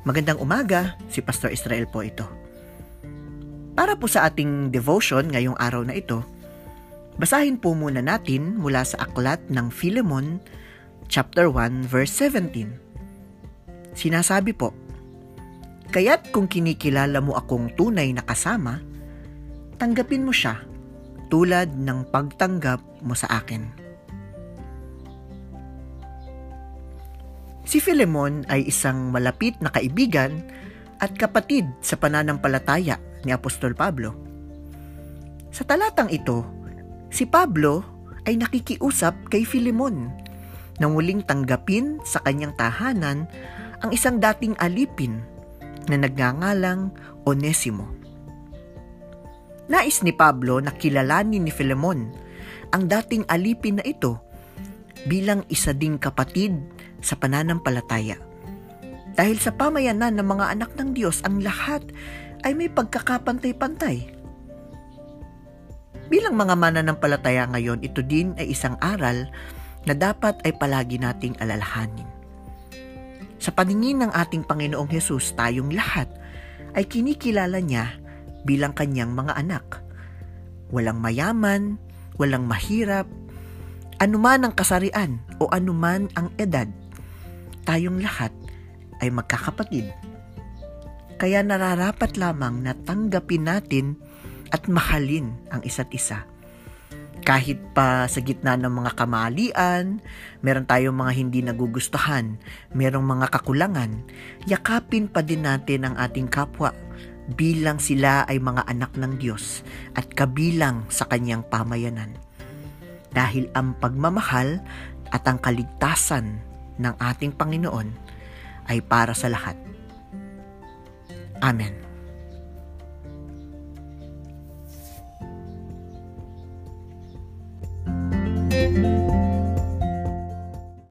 Magandang umaga, si Pastor Israel po ito. Para po sa ating devotion ngayong araw na ito, basahin po muna natin mula sa aklat ng Philemon, chapter 1, verse 17. Sinasabi po, Kaya't kung kinikilala mo akong tunay na kasama, tanggapin mo siya tulad ng pagtanggap mo sa akin. Si Filemon ay isang malapit na kaibigan at kapatid sa pananampalataya ni Apostol Pablo. Sa talatang ito, si Pablo ay nakikiusap kay Filemon na muling tanggapin sa kanyang tahanan ang isang dating alipin na nagngangalang Onesimo. Nais ni Pablo na kilalanin ni Filemon ang dating alipin na ito bilang isa ding kapatid sa pananampalataya. Dahil sa pamayanan ng mga anak ng Diyos, ang lahat ay may pagkakapantay-pantay. Bilang mga mananampalataya ngayon, ito din ay isang aral na dapat ay palagi nating alalahanin. Sa paningin ng ating Panginoong Hesus, tayong lahat ay kinikilala niya bilang kanyang mga anak. Walang mayaman, walang mahirap, anuman ang kasarian o anuman ang edad, tayong lahat ay magkakapatid. Kaya nararapat lamang na tanggapin natin at mahalin ang isa't isa. Kahit pa sa gitna ng mga kamalian, meron tayong mga hindi nagugustuhan, merong mga kakulangan, yakapin pa din natin ang ating kapwa bilang sila ay mga anak ng Diyos at kabilang sa kanyang pamayanan. Dahil ang pagmamahal at ang kaligtasan ng ating Panginoon ay para sa lahat. Amen.